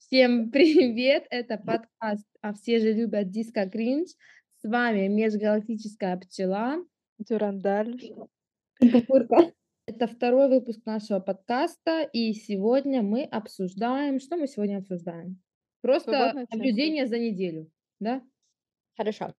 Всем привет! Это подкаст «А все же любят диско кринж». С вами межгалактическая пчела. Дюрандаль. Это второй выпуск нашего подкаста, и сегодня мы обсуждаем... Что мы сегодня обсуждаем? Просто наблюдение за неделю, да? Хорошо.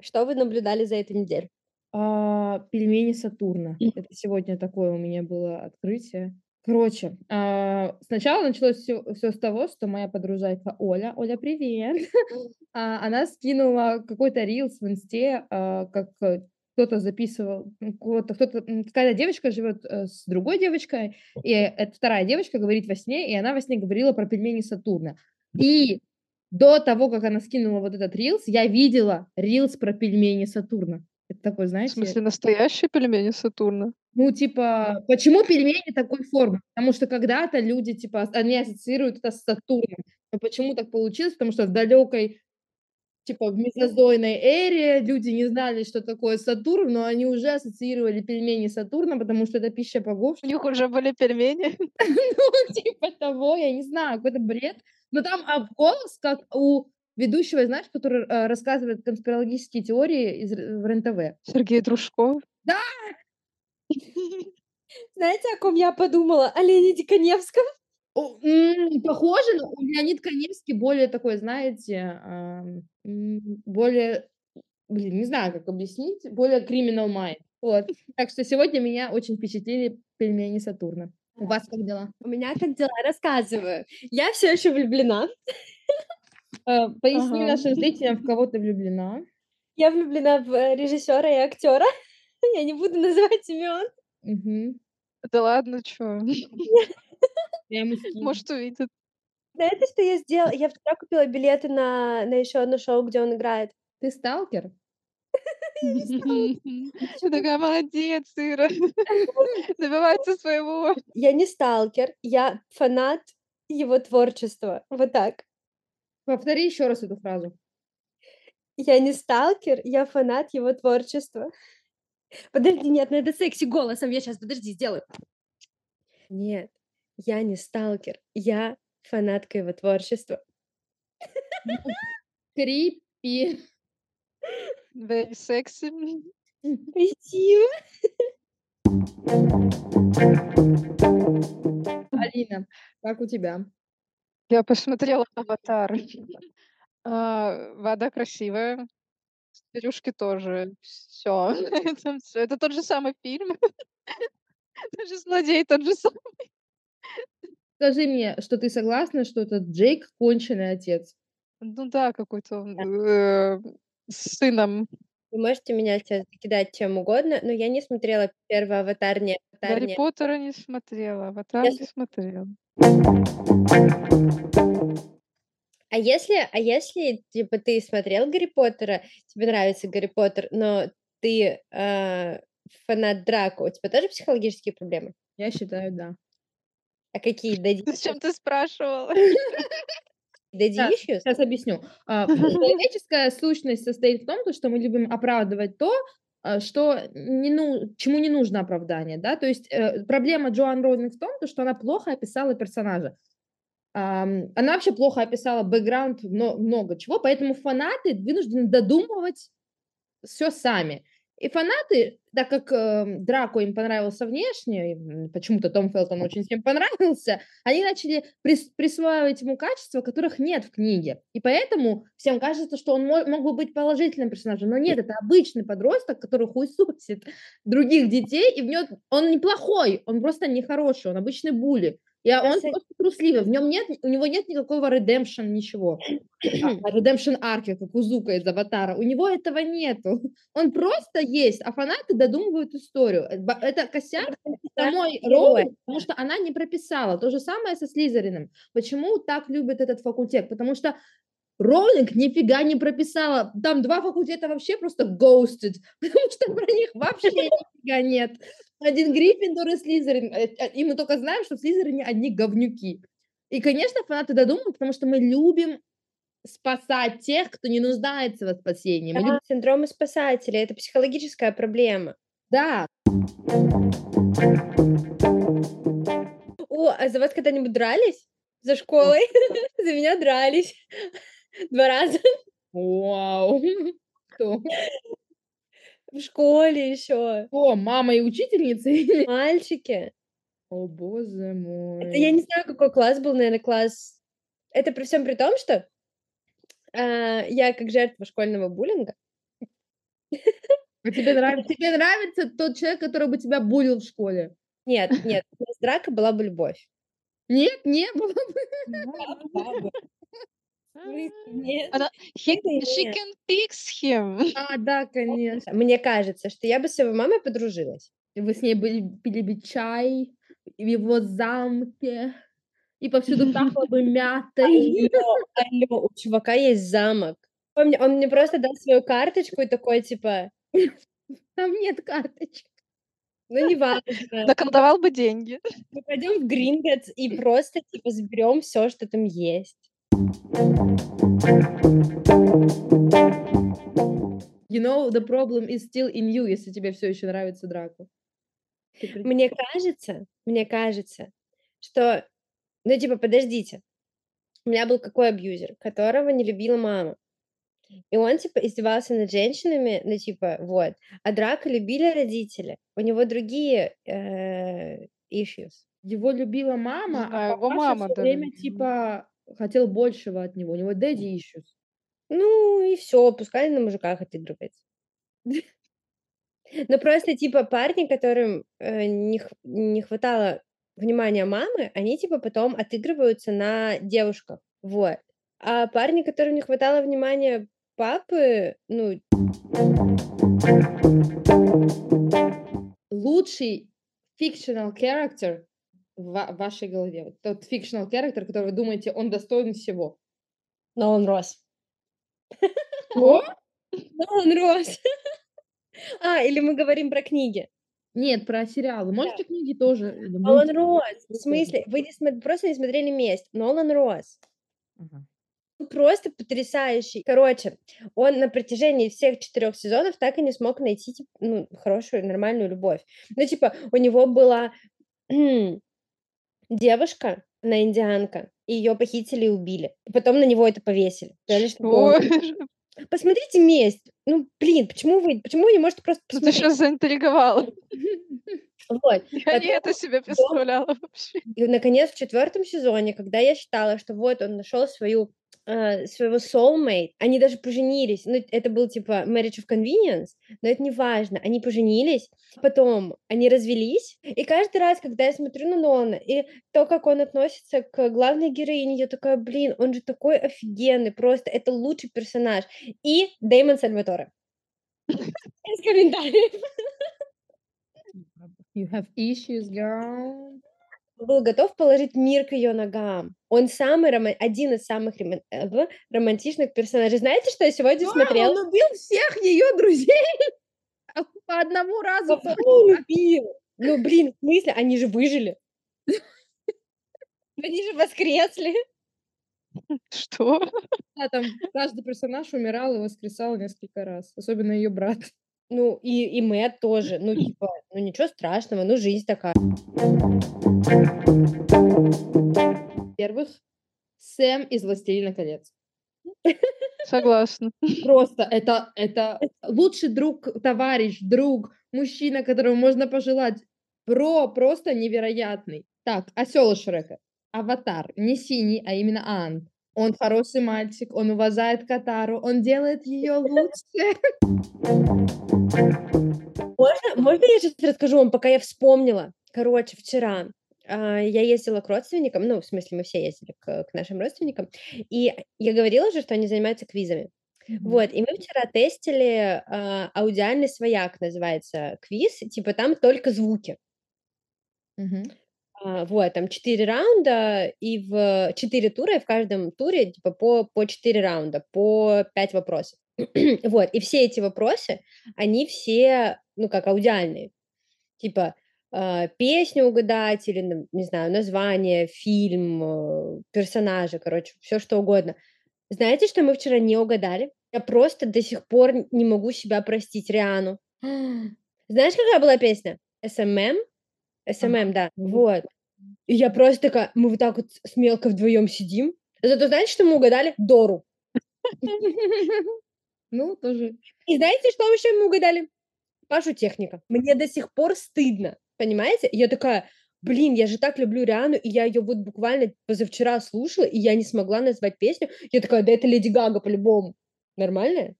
Что вы наблюдали за эту неделю? А, пельмени Сатурна. Это сегодня такое у меня было открытие. Короче, а, сначала началось все, с того, что моя подружайка Оля, Оля, привет, А, она скинула какой-то рилс в инсте, а, как э, кто-то записывал, ну, кто-то, м, какая-то девочка живет э, с другой девочкой, и эта вторая девочка говорит во сне, и она во сне говорила про пельмени Сатурна. И до того, как она скинула вот этот рилс, я видела рилс про пельмени Сатурна. Это такой, В знаете, смысле, настоящие пельмени Сатурна? ну, типа, почему пельмени такой формы? Потому что когда-то люди, типа, они ассоциируют это с Сатурном. Но почему так получилось? Потому что в далекой, типа, в мезозойной эре люди не знали, что такое Сатурн, но они уже ассоциировали пельмени с Сатурном, потому что это пища богов. У них уже были пельмени. Ну, типа того, я не знаю, какой-то бред. Но там а, голос, как у ведущего, знаешь, который э, рассказывает конспирологические теории из, в РЕН-ТВ. Сергей Дружков. Знаете, о ком я подумала? О Леониде Коневском. Похоже, но Леонид Каневский более такой, знаете, более, блин, не знаю, как объяснить, более criminal mind. Вот. Так что сегодня меня очень впечатлили пельмени Сатурна. У вас как дела? У меня как дела? Рассказываю. Я все еще влюблена. Э, Поясни Ага. нашим зрителям, в кого ты влюблена. Я влюблена в режиссера и актера. Я не буду называть имен. Мгм. Да ладно, скину. Может, увидит. Знаете, что я сделала? Я вчера купила билеты на, на еще одно шоу, где он играет. Ты сталкер? Ты такая молодец, Ира. Добивается своего. Я не сталкер, я фанат его творчества. Вот так. Повтори еще раз эту фразу. Я не сталкер, я фанат его творчества. Подожди, нет, надо секси голосом. Я сейчас, подожди, сделаю. Нет, я не сталкер, я фанатка его творчества. Крипи. Very sexy. Спасибо. Алина, как у тебя? Я посмотрела «Аватар». А, Вода красивая. Зверюшки тоже. Все. Это, всё. Это тот же самый фильм. Даже злодей тот же самый. Скажи мне, что ты согласна, что этот Джейк конченый отец? Ну да, какой-то он, э, с сыном. Вы можете меня сейчас кидать чем угодно, но я не смотрела первый аватар, не аватар, Гарри не. Поттера не смотрела, Аватар Я не смотрела. А если, а если, типа, ты смотрел Гарри Поттера, тебе нравится Гарри Поттер, но ты э, фанат Драко, у тебя тоже психологические проблемы? Я считаю, да. А какие? Daddy Зачем ты спрашивала? daddy issues? Сейчас объясню. А, Человеческая сущность состоит в том, то, что мы любим оправдывать то, что не ну, чему не нужно оправдание, да, то есть э, проблема Джоан Роулинг в том, то, что она плохо описала персонажа. Ам, Она вообще плохо описала бэкграунд мно- много чего, поэтому фанаты вынуждены додумывать все сами. И фанаты, так как э, Драко им понравился внешне, почему-то Том Фелтон очень всем понравился, они начали прис- присваивать ему качества, которых нет в книге. И поэтому всем кажется, что он мо- мог бы быть положительным персонажем. Но нет, это обычный подросток, который хуесосит других детей, и в нем он неплохой, он просто нехороший, он обычный були. И он просто трусливый, в нем нет, у него нет никакого redemption, ничего. Redemption арки, как у Зука из Аватара. У него этого нету. Он просто есть, а фанаты додумывают историю. Э, Это косяк самой. Роулинг, потому что она не прописала. То же самое со Слизерином. Почему так любят этот факультет? Потому что Роулинг нифига не прописала. Там два факультета вообще просто ghosted, потому что про них вообще нифига нет. Один Гриффиндор и Слизерин. Э, э, И мы только знаем, что в Слизерине одни говнюки. И, конечно, фанаты додумывают, потому что мы любим спасать тех, кто не нуждается во спасении. Мы любим Да, синдромы спасателя это психологическая проблема. Да. О, а за вас когда-нибудь дрались? За школой? За меня дрались. Два раза. Вау. Кто? В школе еще. О, мама и учительница? или- Мальчики. О, боже мой. Это я не знаю, какой класс был, наверное, класс... Это при всем при том, что а, я как жертва школьного буллинга. А тебе нравится, тебе нравится тот человек, который бы тебя булил в школе? Нет, нет, драка была бы любовь. Нет, не было. бы. Нет. He, she can fix him. А, да, конечно. Мне кажется, что я бы с его мамой подружилась. Вы с ней были, пили бы чай в его замке, и повсюду пахло бы мятой. Алло, алло, у чувака есть замок. Он мне, он мне просто дал свою карточку и такой, типа, Там нет карточек. ну, неважно. Наколдовал бы деньги. Мы пойдем в Гринготс и просто, типа, заберем все, что там есть. You know, the problem is still in you, если тебе все еще нравится драка. Мне кажется, мне кажется, что, ну, типа, подождите. У меня был какой абьюзер, которого не любила мама. И он, типа, издевался над женщинами, ну, типа, вот. А драка любили родители. У него другие э, issues. Его любила мама, знаю, а его мама даже время типа хотел большего от него. У него daddy issues. Ну, и все, пускай на мужиках отыгрывается. Но просто, типа, парни, которым э, не, не хватало внимания мамы, они, типа, потом отыгрываются на девушках. Вот. А парни, которым не хватало внимания папы, ну, Лучший fictional character в ва- в вашей голове. Вот тот fictional character, который вы думаете, он достоин всего. Нолан Росс. О? Нолан Росс. А, или мы говорим про книги. Нет, про сериалы. Можете книги тоже. Нолан? Росс. В смысле? Вы не смо- просто не смотрели «Месть». Нолан Росс. Ага. Просто потрясающий. Короче, он на протяжении всех четырех сезонов так и не смог найти тип- ну, хорошую, нормальную любовь. Ну, типа, у него была девушка, она индианка, и ее похитили и убили. И потом на него это повесили. Ой, Посмотрите месть. Ну, блин, почему вы, почему вы не можете просто ну ты посмотреть? сейчас заинтриговала. Вот. Я не это себе представляла вообще. И, наконец, в четвертом сезоне, когда я считала, что вот он нашел свою э, своего soulmate, они даже поженились. Ну, это был типа marriage of convenience, но это не важно. Они поженились, потом они развелись. И каждый раз, когда я смотрю на Нолана, и то, как он относится к главной героине, я такая, блин, он же такой офигенный, просто это лучший персонаж. И Дэймон Сальваторе. Из комментариев. You have issues, girl. Был готов положить мир к ее ногам. Он самый рома- один из самых роман- э, романтичных персонажей. Знаете, что я сегодня Да, смотрела? Он убил всех ее друзей по одному разу. убил? Ну, блин, в смысле? Они же выжили. Они же воскресли. Что? Да, там каждый персонаж умирал и воскресал несколько раз. Особенно ее брат. Ну, и, и Мэтт тоже. Ну, типа, ну ничего страшного, ну, жизнь такая. Во-первых, Сэм из «Властелина колец». Согласна. Просто это, это лучший друг, товарищ, друг, мужчина, которому можно пожелать. Бро просто невероятный. Так, осел Шрека. Аватар. Не синий, а именно Ан. Он хороший мальчик, он уважает Катару, он делает ее лучше. Можно, можно я сейчас расскажу вам, пока я вспомнила? Короче, вчера а, я ездила к родственникам, ну, в смысле, мы все ездили к, к нашим родственникам, и я говорила же, что они занимаются квизами. Вот, и мы вчера тестили а, аудиальный свояк, называется квиз, типа там только звуки. Мгм. А, вот, там четыре раунда, и в четыре тура, и в каждом туре типа по, по четыре раунда, по пять вопросов. вот, и все эти вопросы, они все, ну, как аудиальные. Типа а, песню угадать или, не знаю, название, фильм, э, персонажа, короче, все что угодно. Знаете, что мы вчера не угадали? Я просто до сих пор не могу себя простить Риану. Знаешь, какая была песня? SMM? SMM, да. Мгм. Вот. И я просто такая, мы вот так вот с Мелко вдвоем сидим. Зато знаете, что мы угадали? Дору. Ну, тоже. И знаете, что еще мы угадали? Пашу Техника. Мне до сих пор стыдно, понимаете? Я такая, блин, я же так люблю Риану, и я ее вот буквально позавчера слушала, и я не смогла назвать песню. Я такая, да это Леди Гага по-любому. Нормально?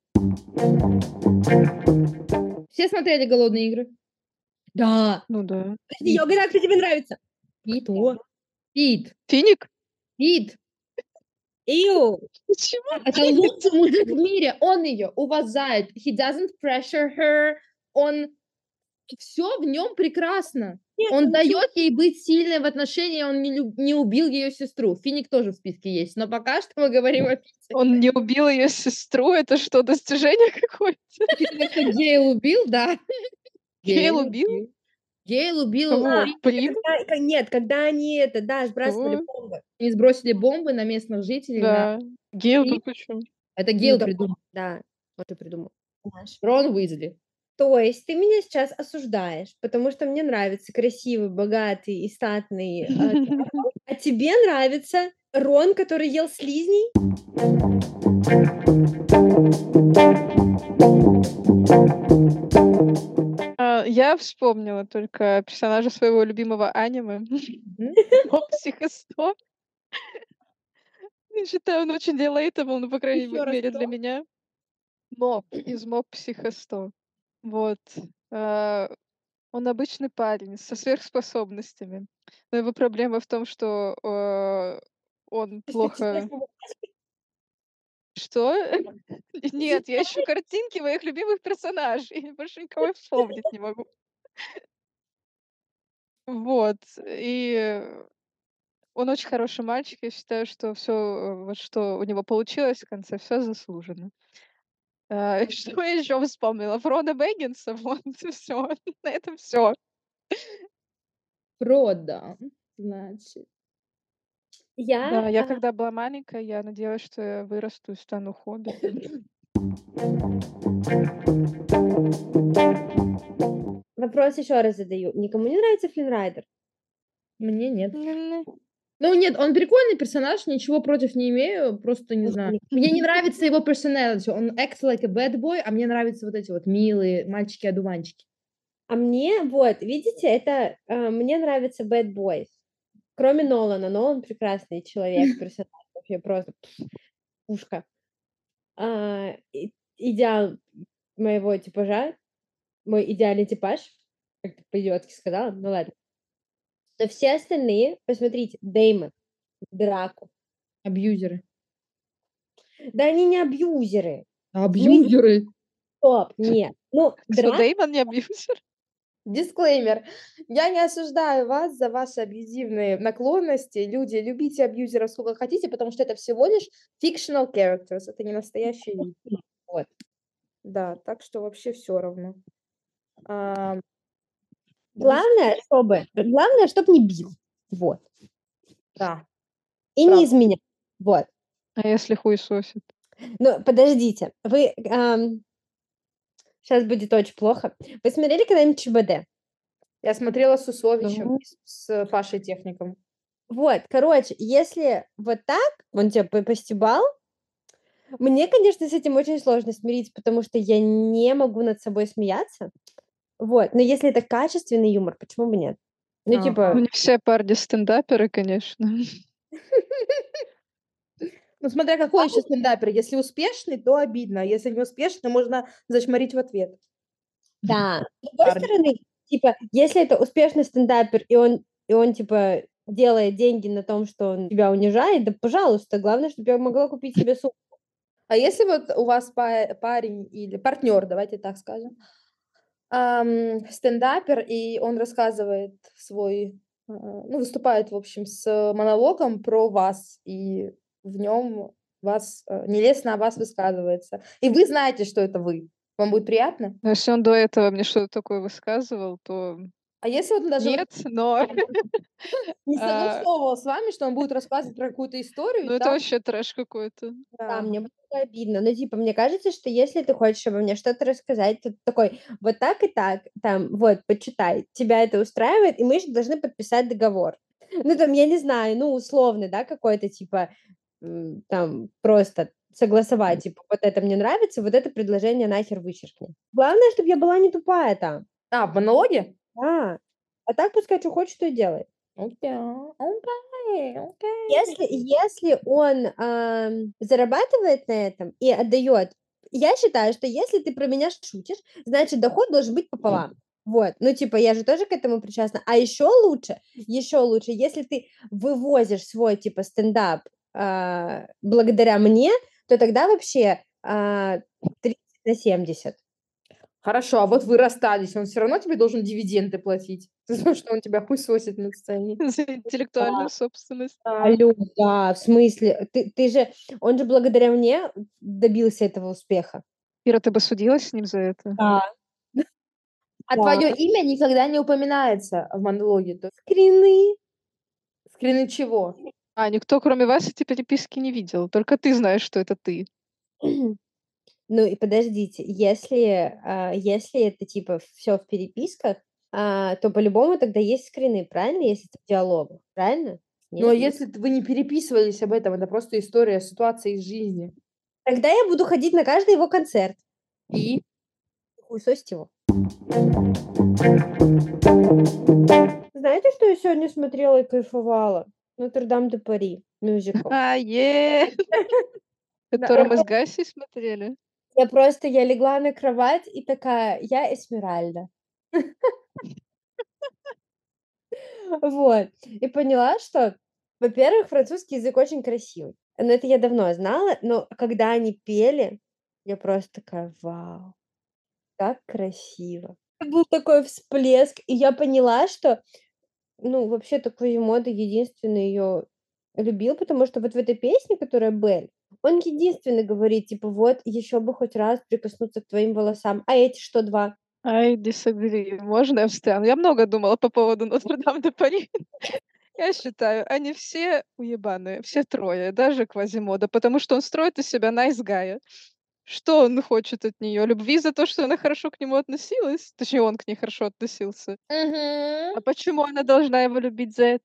Все смотрели «Голодные игры»? Да. Ну да. Подожди, я угадаю, кто тебе нравится. Пит. Кто? Пит. Финик? Пит. Иу. Почему? Это лучший мужик в мире. Он ее уважает. He doesn't pressure her. Он все в нем прекрасно. Нет, Он дает ей быть сильной в отношении, он не, люб- не убил ее сестру. Финик тоже в списке есть, но пока что мы говорим о Пите. Он не убил ее сестру, это что, достижение какое-то? Гейл убил, да. Гейл убил? Гейл убил. Кого? А? Когда- нет, когда они это, да, сбрасывали Что? бомбы. Они сбросили бомбы на местных жителей. на- Да. Гейл Прим? тут почему? Это Гейл да. придумал. Да, вот ты придумал. Рон Уизли. То есть ты меня сейчас осуждаешь, потому что мне нравится красивый, богатый и статный, Кевин, а тебе нравится Рон, который ел слизней? Я вспомнила только персонажа своего любимого аниме. 100. Я считаю, он очень relatable, ну, по крайней мере, для меня. Моб из Моб Психо 100. Вот. А, Он обычный парень со сверхспособностями. Но его проблема в том, что а, он плохо... Что? Нет, я ищу картинки моих любимых персонажей. Больше никого вспомнить не могу. Вот. И он очень хороший мальчик. Я считаю, что все, вот что у него получилось в конце, все заслуженно. А, Что я еще вспомнила? Фрода Бэггинса. Вот, все. На этом все. Фрода. Значит. Я, Да, я а, когда была маленькая, я надеялась, что я вырасту и стану Ходой. вопрос еще раз задаю. Никому не нравится Флинрайдер? Мне нет. Ну нет, он прикольный персонаж, ничего против не имею, просто не знаю. мне Мне не нравится его personality, он acts like a bad boy, а мне нравятся вот эти вот милые мальчики-одуванчики. А мне, вот, видите, это, э, мне нравится Bad Boys. Кроме Нолана. Нолан прекрасный человек, персонаж. Вообще просто пушка. А, и- идеал моего типажа, мой идеальный типаж, как ты по-идиотски сказала, ну ладно. Но все остальные, посмотрите, Деймон, Драку. Абьюзеры. Да они не абьюзеры. Абьюзеры. Стоп, нет. Ну, Что, Драко, Дэймон не абьюзер? Дисклеймер. Я не осуждаю вас за ваши абьюзивные наклонности. Люди, любите абьюзеров сколько хотите, потому что это всего лишь fictional characters. Это не настоящие люди. Вот. Да, так что вообще все равно. А, главное, чтобы, главное, чтобы не бил. Вот. да. И Правда. не изменял. Вот. А если хуй сосит? Ну, подождите, вы... сейчас будет очень плохо. Вы смотрели когда-нибудь ЧБД? Я смотрела с Усовичем, и с- Пашей Техником. Вот, короче, если вот так, он тебя по- постебал, мне, конечно, с этим очень сложно смириться, потому что я не могу над собой смеяться. Вот, но если это качественный юмор, почему бы нет? Ну, Ага. типа, Ну, не все парни стендаперы, конечно. Ну, смотря какой еще стендапер. Если успешный, то обидно. а Если не успешный, можно зачморить в ответ. да. С другой Парни. стороны, типа, если это успешный стендапер, и он, и он, типа, делает деньги на том, что он тебя унижает, да, пожалуйста, главное, чтобы я могла купить себе сумку. А если вот у вас па- парень или партнер, давайте так скажем, ам, стендапер, и он рассказывает свой, а, ну, выступает, в общем, с монологом про вас, и в нем вас э, нелестно о вас высказывается, и вы знаете, что это вы, вам будет приятно? Но если он до этого мне что-то такое высказывал, то А если вот он даже Нет, но не а, согласовывал с вами, что он будет рассказывать про какую-то историю, ну это вообще трэш какой-то. Да, мне было обидно. Ну, типа, мне кажется, что если ты хочешь обо мне что-то рассказать, то ты такой, вот так и так, там, вот, почитай, тебя это устраивает, и мы же должны подписать договор. Ну, там, я не знаю, ну, условный, да, какой-то, типа, там, просто согласовать, типа, вот это мне нравится, вот это предложение нахер вычеркни. Главное, чтобы я была не тупая там. А, в монологе? Да. А так пускай что хочет, то и делает. Окей, окей, окей. Если, если он ам, зарабатывает на этом и отдает, я считаю, что если ты про меня шутишь, значит доход должен быть пополам. Вот, ну типа я же тоже к этому причастна. А еще лучше, еще лучше, если ты вывозишь свой типа стендап а, благодаря мне, то тогда вообще а, 30 на 70. Хорошо, а вот вы расстались, он все равно тебе должен дивиденды платить, за то, что он тебя хуесосит на сцене. За интеллектуальную собственность. Да. Алло, да, в смысле, ты, ты же, он же благодаря мне добился этого успеха. Ира, ты бы судилась с ним за это? Да. А Да. твое имя никогда не упоминается в монологе. То Скрины. скрины чего? А, никто, кроме вас, эти переписки не видел. Только ты знаешь, что это ты. Ну и подождите, если, а, если это типа все в переписках, а, то по-любому тогда есть скрины, правильно, если это в диалогах, правильно? Ну, а Нет? если т- вы не переписывались об этом, это просто история, ситуация из жизни. Тогда я буду ходить на каждый его концерт. И Хуесосить его. Знаете, что я сегодня смотрела и кайфовала? Нотр-Дам де Пари, мюзикл. А, е Который мы с Гасей смотрели. Я просто, я легла на кровать и такая, я Эсмеральда. Вот. И поняла, что, во-первых, французский язык очень красивый. Но это я давно знала, но когда они пели, я просто такая, вау, как красиво. Это был такой всплеск, и я поняла, что, ну, вообще-то Квазимода единственный ее любил, потому что вот в этой песне, которая Бель, он единственный говорит, типа, вот, еще бы хоть раз прикоснуться к твоим волосам. А эти что, два? I disagree. Можно я встану? Я много думала по поводу Нотр-Дам де Пари. Я считаю, они все уебаные, все трое, даже Квазимода, потому что он строит из себя nice guy. Что он хочет от нее? Любви за то, что она хорошо к нему относилась? Точнее, он к ней хорошо относился. А почему она должна его любить за это?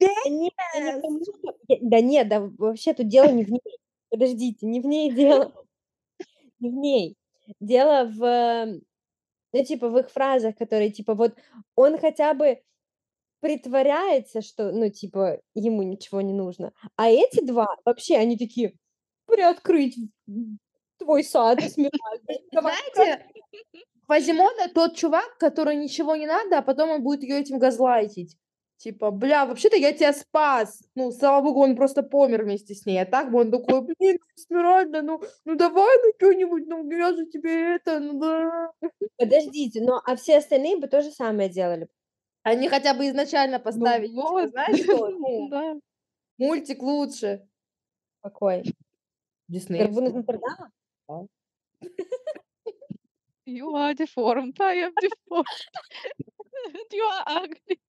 Да нет, да не потому что- да нет, да вообще тут дело не в ней. Подождите, не в ней дело. Не в ней. Дело в, э, ну, типа, в их фразах, которые, типа, вот он хотя бы притворяется, что, ну, типа, ему ничего не нужно. А эти два вообще, они такие, приоткрыть твой сад, знаете, Квазимода тот чувак, который ничего не надо, а потом он будет ее этим газлайтить. Типа, бля, вообще-то я тебя спас. Ну, слава богу, он просто помер вместе с ней. А так бы он такой, блин, Эсмеральда, ну, ну давай, ну что-нибудь, ну я же тебе это, ну да. Подождите, ну, а все остальные бы то же самое делали. Они хотя бы изначально поставили, типа, вот. знаешь что, ну, мультик лучше. Какой? Дисней. Горбун из Нотр-Дама? You are deformed. I am deformed. You are ugly.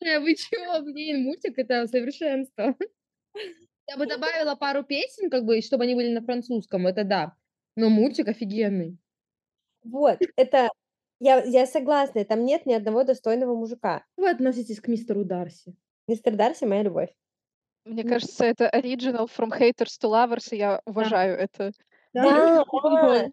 Э, Вы чё, блин, мультик это совершенство. Я бы добавила пару песен, как бы, чтобы они были на французском, это да. Но мультик офигенный. Вот, это я, я согласна, там нет ни одного достойного мужика. Вы относитесь к мистеру Дарси? Мистер Дарси моя любовь. Мне Ну. кажется, это original from haters to lovers, и я уважаю это. Да, да.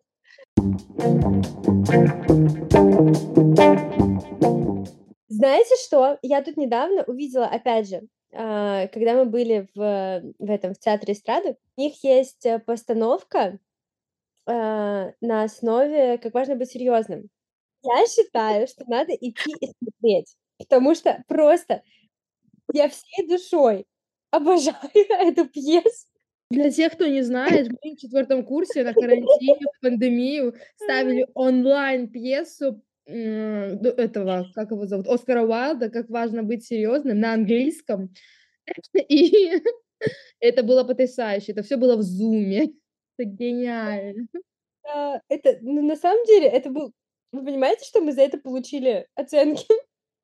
Знаете что? Я тут недавно увидела, опять же, а, когда мы были в, в этом в театре эстрады, у них есть э, постановка а, на основе «Как важно быть серьезным». Я считаю, что надо идти и смотреть, потому что просто я всей душой обожаю эту пьесу. Для тех, кто не знает, мы в четвертом курсе на карантине, в пандемию ставили онлайн пьесу м, д- этого, как его зовут, Оскара Уайлда, как важно быть серьезным на английском. И это было потрясающе. Это все было в зуме. Это гениально. А, это, ну, на самом деле, это был Вы понимаете, что мы за это получили оценки?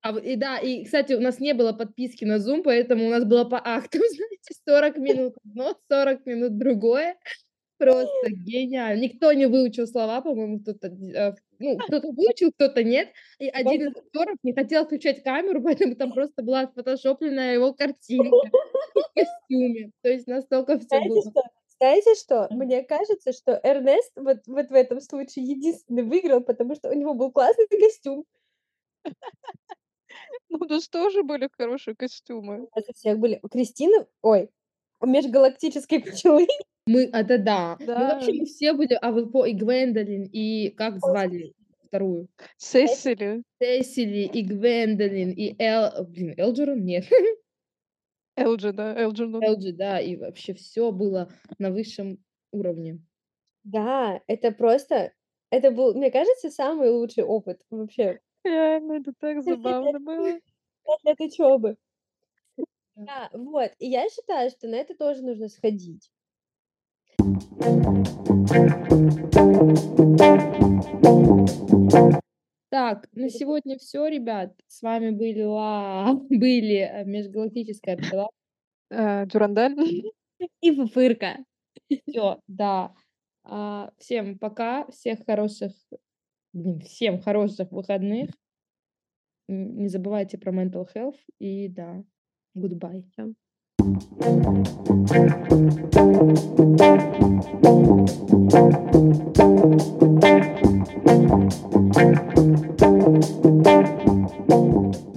А и да, и, кстати, у нас не было подписки на Zoom, поэтому у нас было по актам, знаете, 40 минут одно, 40 минут другое. Просто гениально. Никто не выучил слова, по-моему, кто-то, э, ну, кто-то выучил, кто-то нет. И один из актеров не хотел включать камеру, поэтому там просто была отфотошопленная его картинка в костюме. То есть настолько все было. Знаете что? Мне кажется, что Эрнест вот вот в этом случае единственный выиграл, потому что у него был классный костюм. Ну, у нас тоже были хорошие костюмы. У нас у всех были. У Кристины, ой, у межгалактической пчелы Мы это да. Мы Да. вообще мы все были, а вот по и Гвендолин, и как звали вторую? Сесили, Сесили, и Гвендолин, и Эл блин, Элджерон? Нет. Элджи, да, Элджернон. Элджи, да, и вообще все было на высшем уровне. Да, это просто это был, мне кажется, самый лучший опыт вообще Реально, это так забавно было. для учёбы. Да. Да, вот. И я считаю, что на это тоже нужно сходить. Так, на сегодня все, ребят. С вами были ла были, э, межгалактическая пчела. А, Дюрандаль. И пупырка. Всё, да. А, всем пока, всех хороших, блин, всем хороших выходных. Не забывайте про mental health и да, goodbye. Yeah.